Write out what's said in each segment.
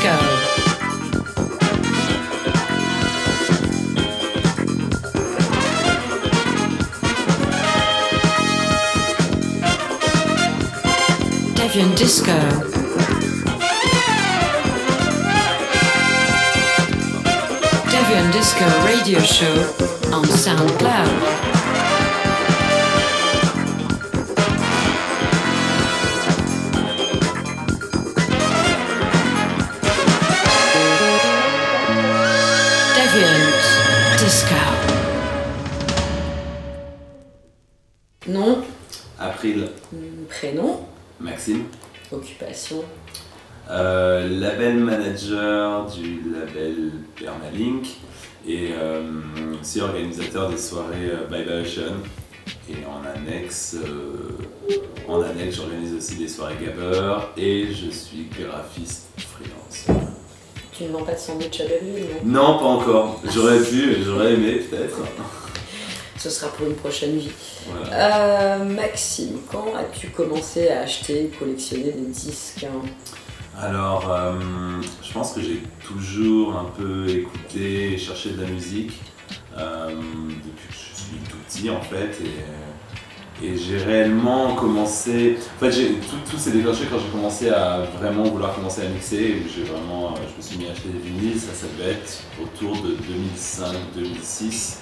Disco. Deviant Disco. Deviant Disco radio show on SoundCloud. Maxime, occupation, euh, label manager du label Permalink et euh, aussi organisateur des soirées euh, Bye Bye Ocean. Et en annexe, euh, en annexe j'organise aussi des soirées Gabber et je suis graphiste freelance. tu ne vends pas de sandwich à non? Non, pas encore. J'aurais pu, j'aurais aimé peut-être. Ce sera pour une prochaine vie. Voilà. Euh, Maxime, quand as-tu commencé à acheter et collectionner des disques hein Alors, euh, je pense que j'ai toujours un peu écouté et cherché de la musique euh, depuis que je suis tout petit en fait. Et, et j'ai réellement commencé. En fait, j'ai- tout, tout s'est déclenché quand j'ai commencé à vraiment vouloir commencer à mixer. J'ai vraiment, je me suis mis à acheter des vinyles. Ça, ça devait être autour de 2005-2006.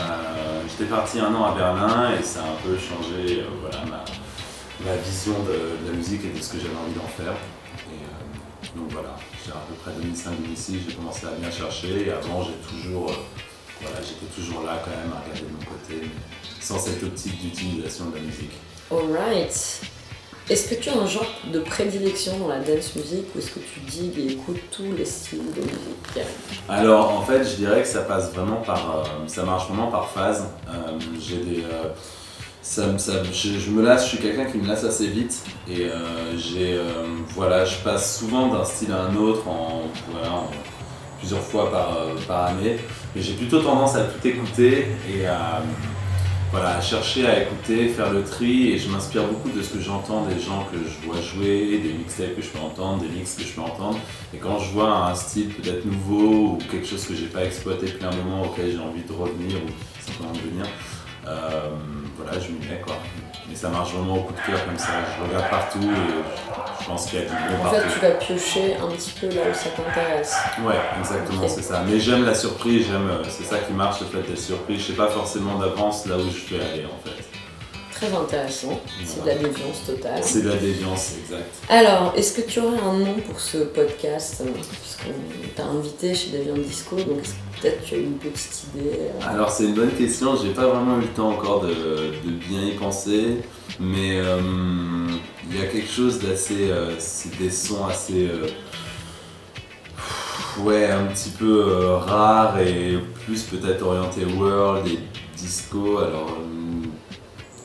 Euh, J'étais parti un an à Berlin et ça a un peu changé euh, voilà, ma, vision de, la musique et de ce que j'avais envie d'en faire. Euh, donc voilà, j'ai à peu près 2005-2006, j'ai commencé à bien chercher. Et avant, j'étais toujours là quand même à regarder de mon côté, sans cette optique d'utilisation de la musique. Alright. Est-ce que tu as un genre de prédilection dans la dance music ou est-ce que tu digues et écoutes tous les styles de musique? Alors en fait, je dirais que ça passe vraiment par, euh, ça marche vraiment par phase. Euh, j'ai des, euh, ça, ça- je, me lasse, je suis quelqu'un qui me lasse assez vite et j'ai, voilà, je passe souvent d'un style à un autre en, en- plusieurs fois par, par année. Mais j'ai plutôt tendance à tout écouter et à, voilà, chercher à écouter, faire le tri et je m'inspire beaucoup de ce que j'entends des gens que je vois jouer, des mixtapes que je peux entendre, des mix que je peux entendre. Et quand je vois un style peut-être nouveau ou quelque chose que j'ai pas exploité depuis un moment auquel j'ai envie de revenir ou simplement de venir, euh, voilà, je m'y mets quoi. Mais ça marche vraiment au coup de cœur comme ça. Je regarde partout et je pense qu'il y a du bon En fait, partout. tu vas piocher un petit peu là où ça t'intéresse. Ouais, exactement, c'est ça. Mais j'aime la surprise, j'aime, euh, c'est ça qui marche, le fait d'être surpris. Je sais pas forcément d'avance là où je vais aller en fait. Très intéressant. C'est de la déviance totale. C'est de la déviance, exact. Alors, est-ce que tu aurais un nom pour ce podcast? Euh, Puisqu'on t'a invité chez Deviant Disco, donc peut-être tu as une petite idée euh, Alors c'est une bonne question, j'ai pas vraiment eu le temps encore de, bien y penser, mais euh, il y a quelque chose d'assez, euh, c'est des sons assez, euh, ouais, un petit peu rares et plus peut-être orienté world et disco.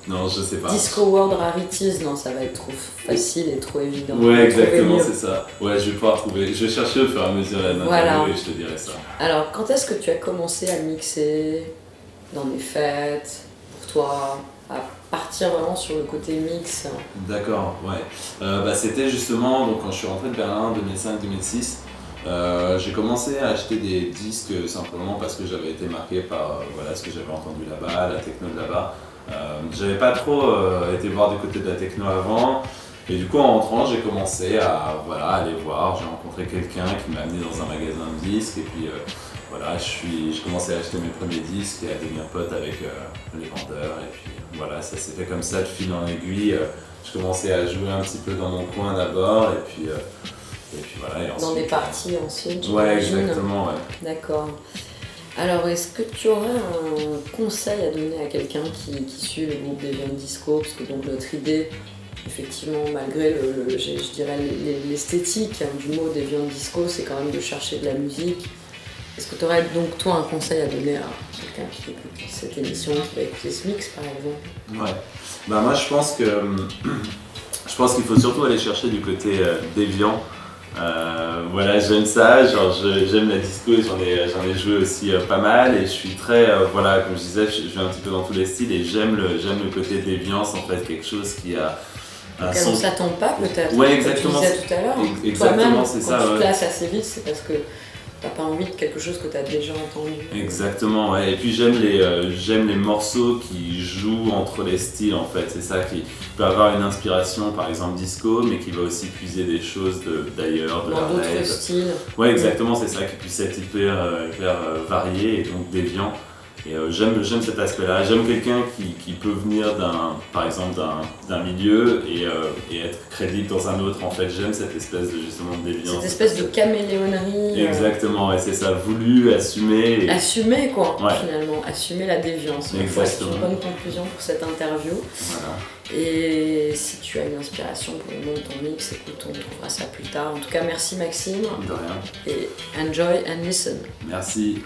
Non, je sais pas. Disco World Rarities, non, ça va être trop facile et trop évident. Ouais, exactement, c'est ça. Ouais, je vais pouvoir trouver. Je vais chercher au fur et à mesure la Voilà. et je te dirai ça. Alors, quand est-ce que tu as commencé à mixer dans des fêtes, pour toi, à partir vraiment sur le côté mix? D'accord, ouais. Euh, bah, C'était justement donc, quand je suis rentré de Berlin en 2005-2006. euh, j'ai commencé à acheter des disques simplement parce que j'avais été marqué par euh, voilà, ce que j'avais entendu là-bas, la techno de là-bas. Euh, j'avais pas trop euh, été voir du côté de la techno avant. Et du coup, en rentrant, j'ai commencé à voilà, aller voir. J'ai rencontré quelqu'un qui m'a amené dans un magasin de disques. Et puis euh, voilà, je suis, je commençais à acheter mes premiers disques et à devenir pote avec euh, les vendeurs. Et puis voilà, ça s'est fait comme ça de fil en aiguille. Je commençais à jouer un petit peu dans mon coin d'abord. Et puis, euh, et puis voilà. Et ensuite, dans des parties ensuite Ouais, exactement, ouais. D'accord. Alors, est-ce que tu aurais un conseil à donner à quelqu'un qui, suit le groupe Deviant Disco? Parce que donc notre idée, effectivement, malgré l'esthétique hein, du mot Deviant Disco, c'est quand même de chercher de la musique. Est-ce que tu aurais donc toi un conseil à donner à quelqu'un qui écoute cette émission, qui va écouter ce mix par exemple? Ouais. Bah moi je pense que je pense qu'il faut surtout aller chercher du côté euh, déviant. Euh, voilà, j'aime ça, genre j'aime la disco et j'en ai, j'en ai joué aussi euh, pas mal et je suis très, euh, voilà, comme je disais, je, je vais un petit peu dans tous les styles et j'aime le, j'aime le côté déviance en fait, quelque chose qui a, son- on s'attend pas peut-être. Ouais, comme exactement, Tu disais tout à l'heure. Ex- exactement, Toi-même, c'est quand ça, tu te ouais. assez vite, c'est parce que t'as pas envie de quelque chose que tu as déjà entendu. Exactement, ouais. et puis j'aime les, euh, j'aime les morceaux qui jouent entre les styles en fait, c'est ça qui peut avoir une inspiration par exemple disco mais qui va aussi puiser des choses d'ailleurs, de, Dans la d'autres styles. Ouais exactement, c'est ça qui puisse être hyper, euh, hyper euh, varié et donc déviant. Et euh, j'aime, j'aime cet aspect-là, j'aime quelqu'un qui, qui peut venir d'un, par exemple d'un, d'un milieu et, euh, et être crédible dans un autre en fait, j'aime cette espèce de justement de déviance. Cette espèce de caméléonerie. euh, Exactement, et c'est ça, voulu, assumé. et- Assumer quoi, Ouais. finalement, assumer la déviance. Voilà, C'est une Exactement. bonne conclusion pour cette interview. Voilà. Et si tu as une inspiration pour le nom de ton mix, écoute, on trouvera ça plus tard. En tout cas, merci Maxime De rien. et enjoy and listen. Merci.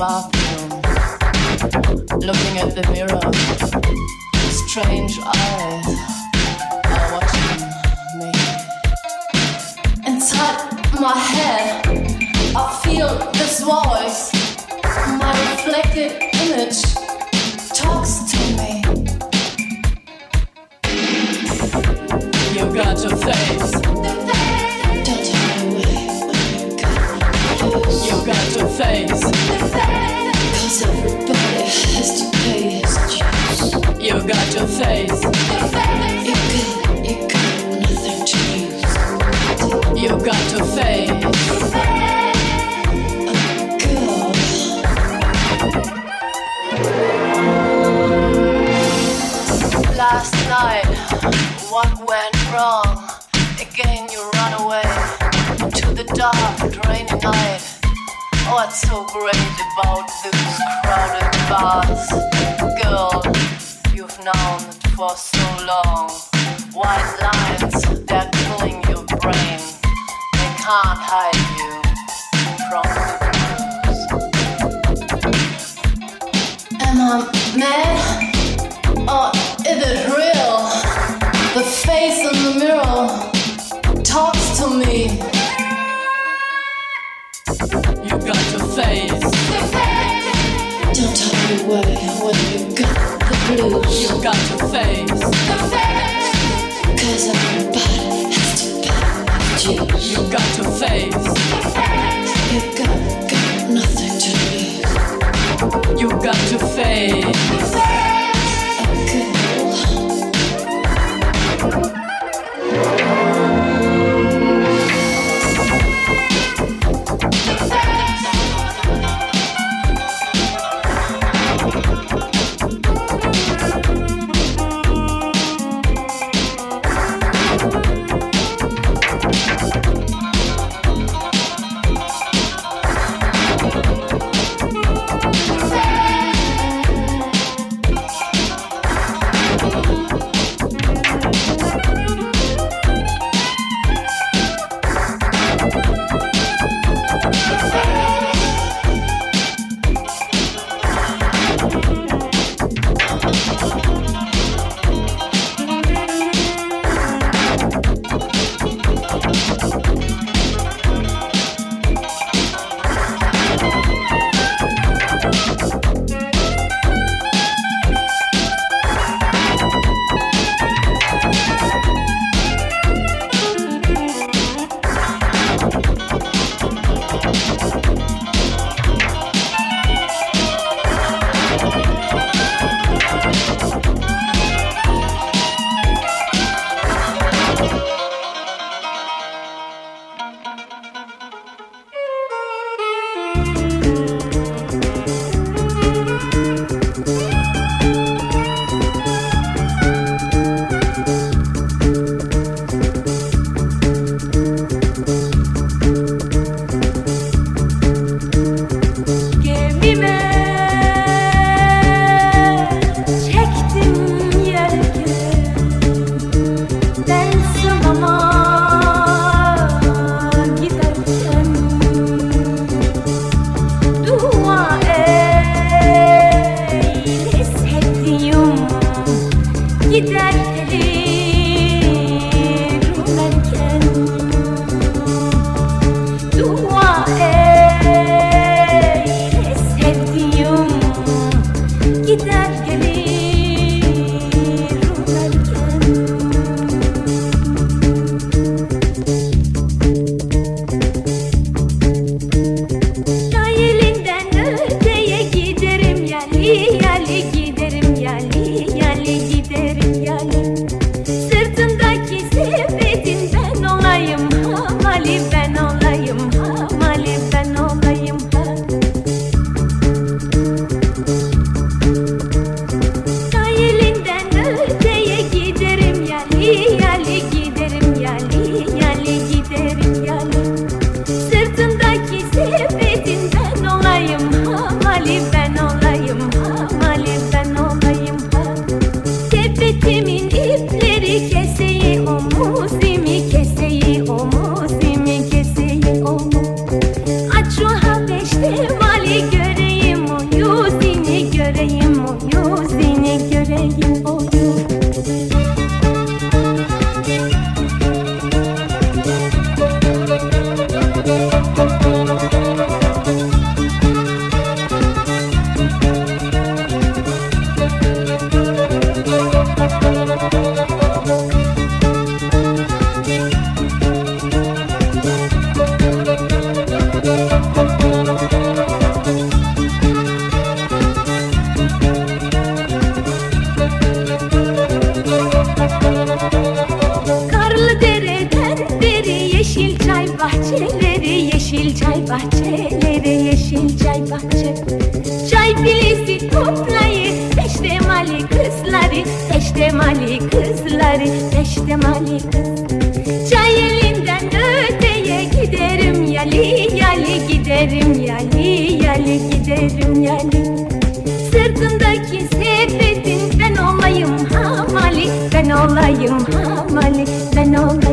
off. away when you got the blues. You got to face the. Cause our body has to pay you. You got to face. You got, got nothing to lose. You got to face the face. giderleri Ben olayım hamali Ben olayım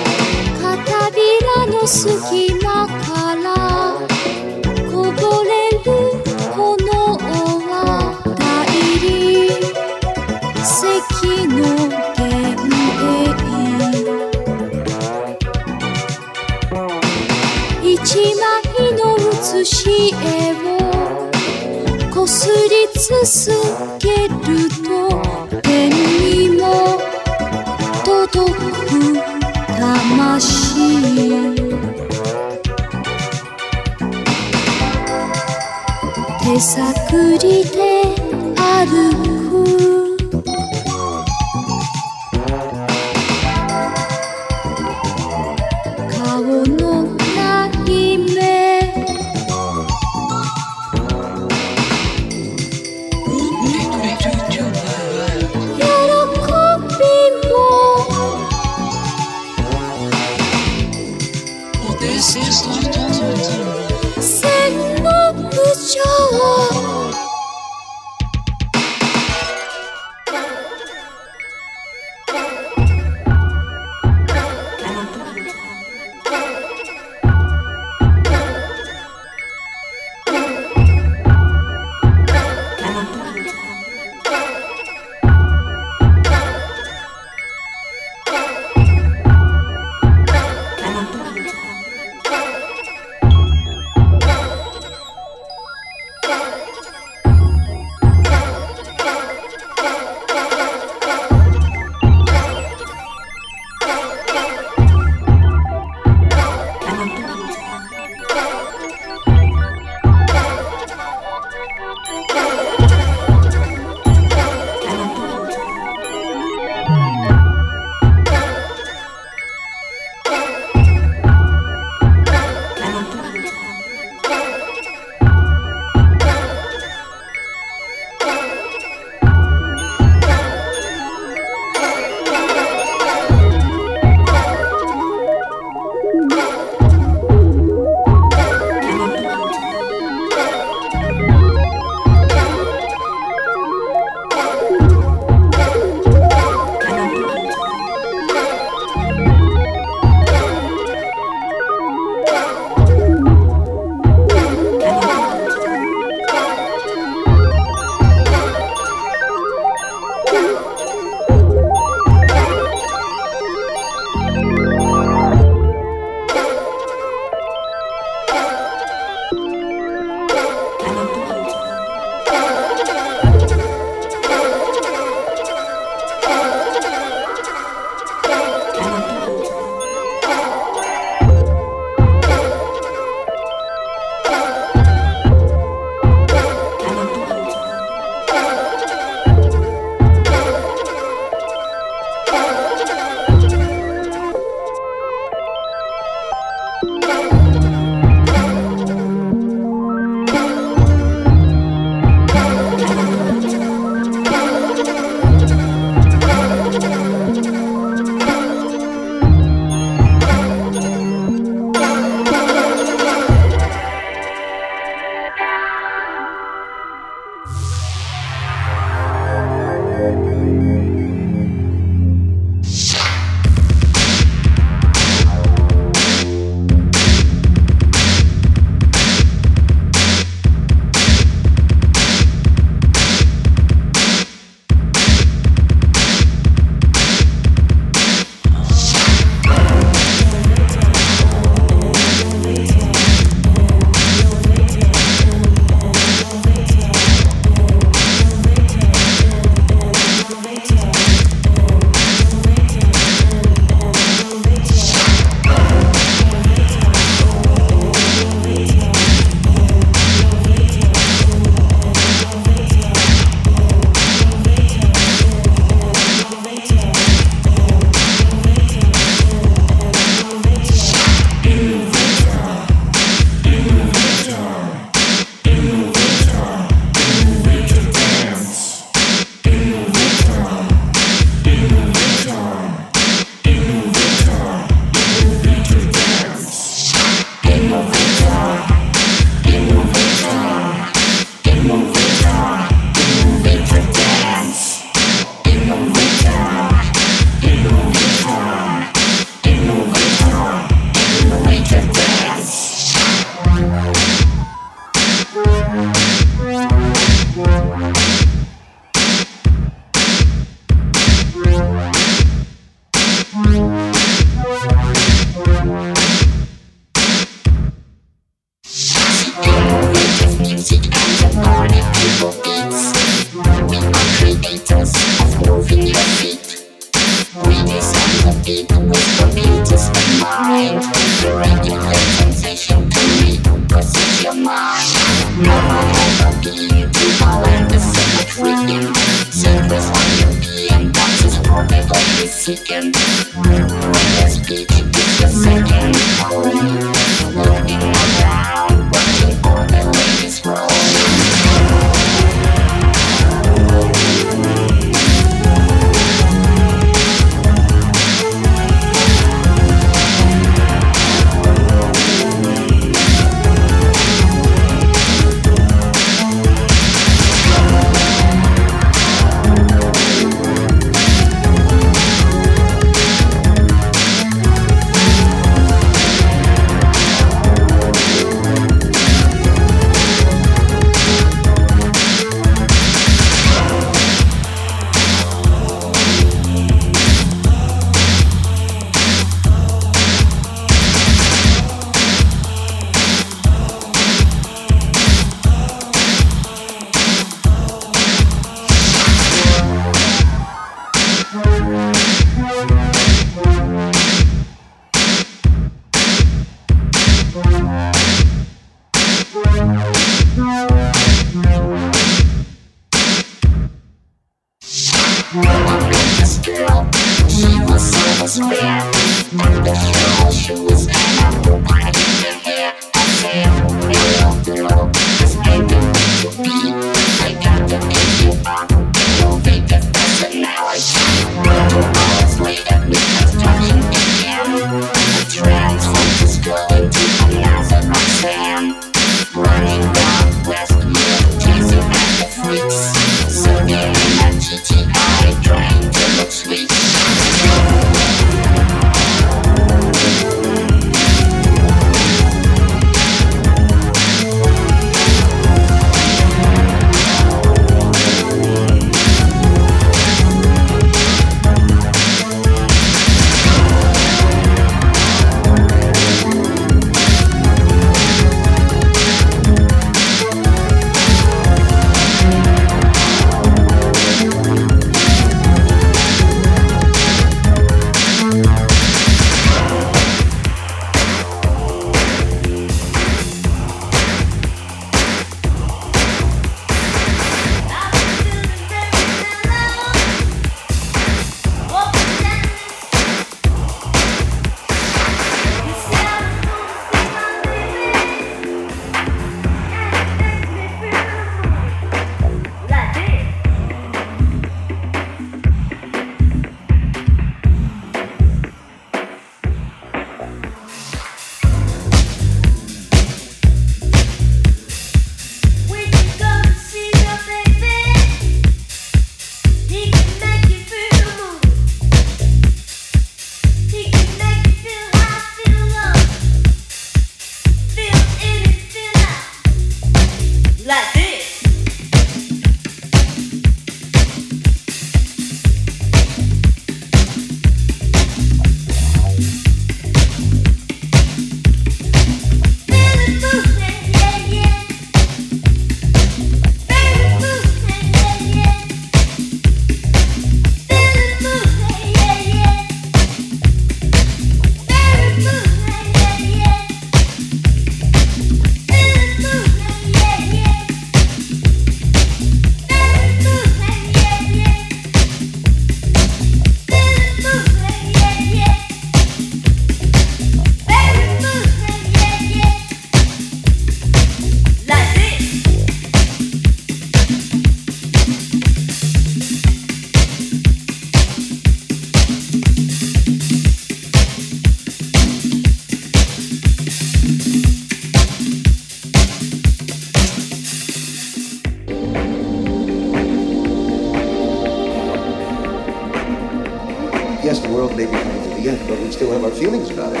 world may be coming to the end, but we still have our feelings about it.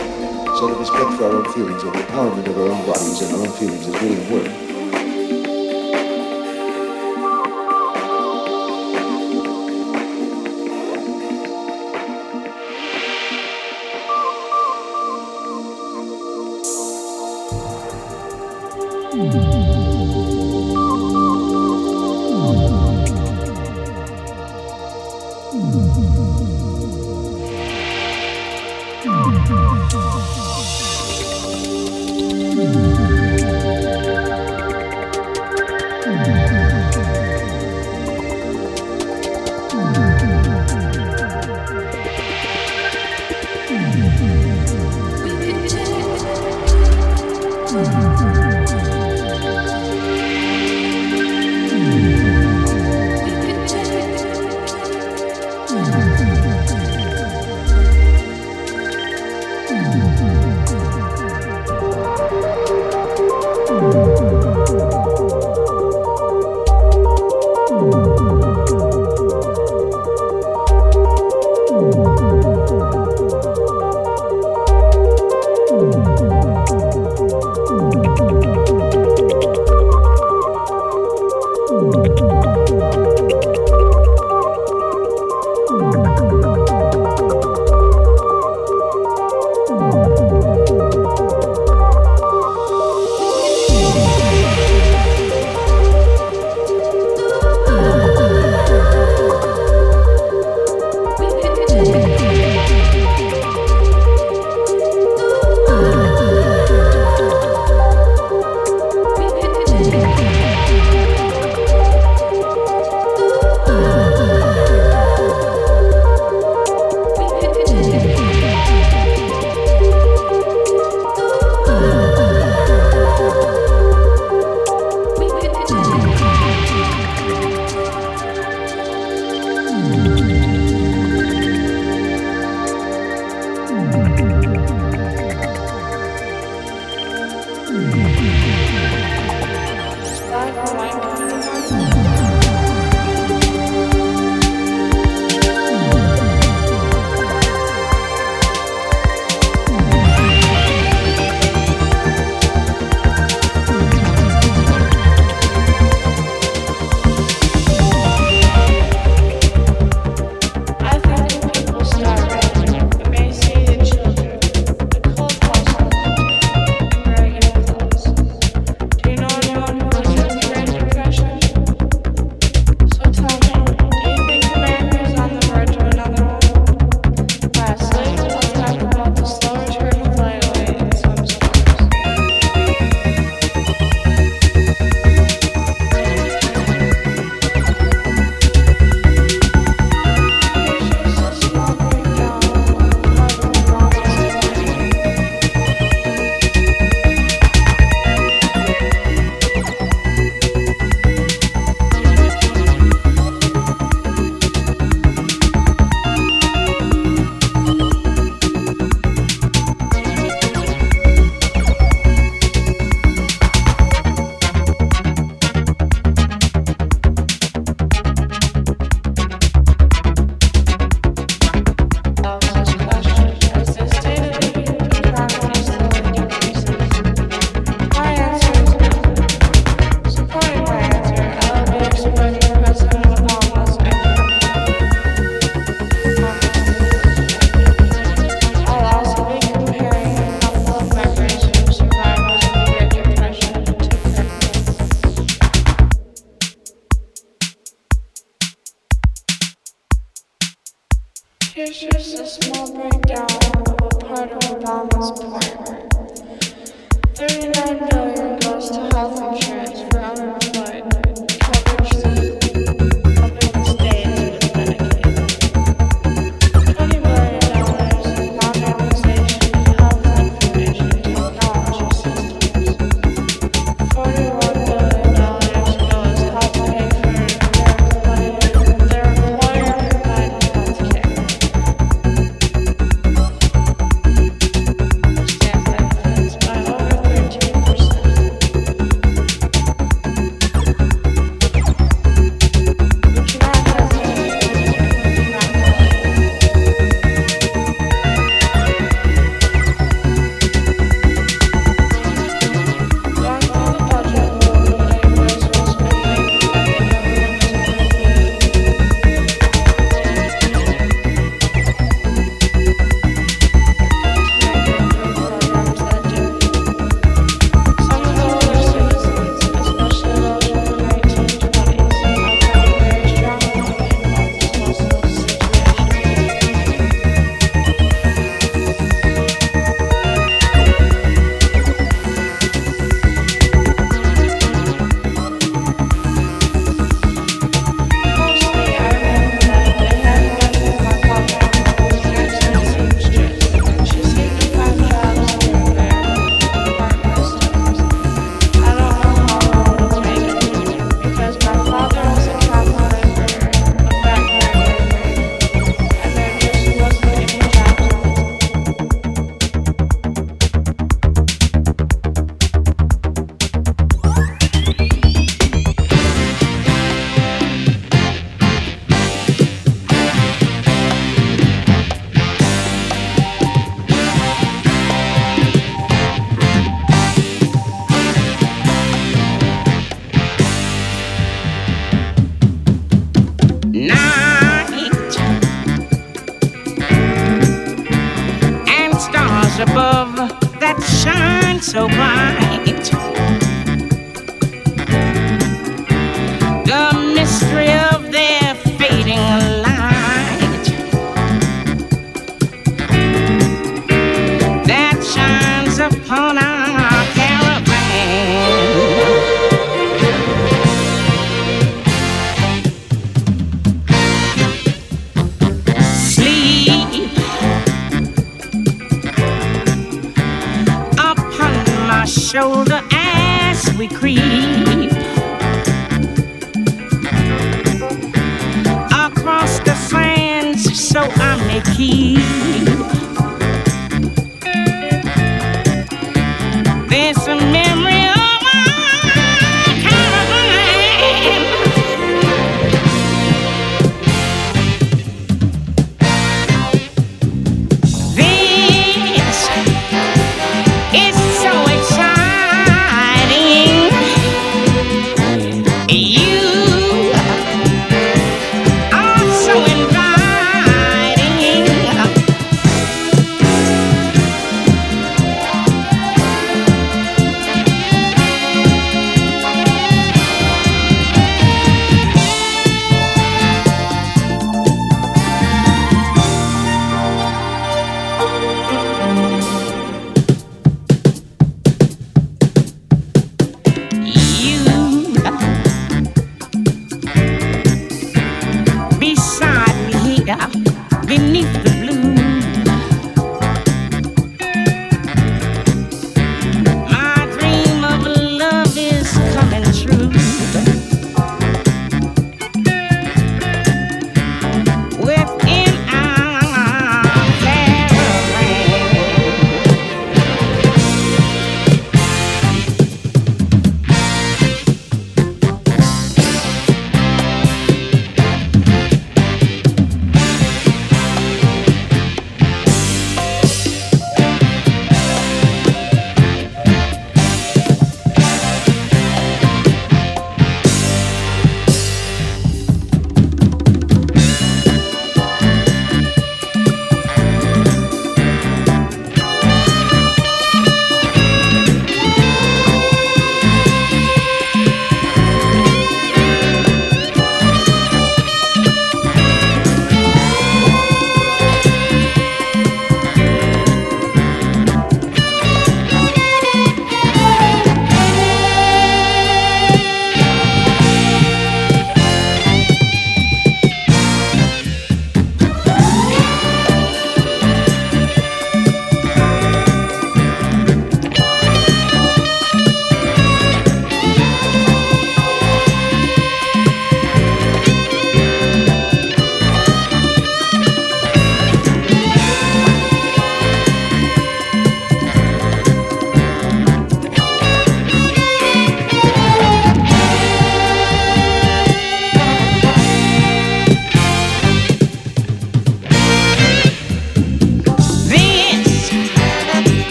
So the respect for our own feelings or the empowerment of our own bodies and our own feelings is really important.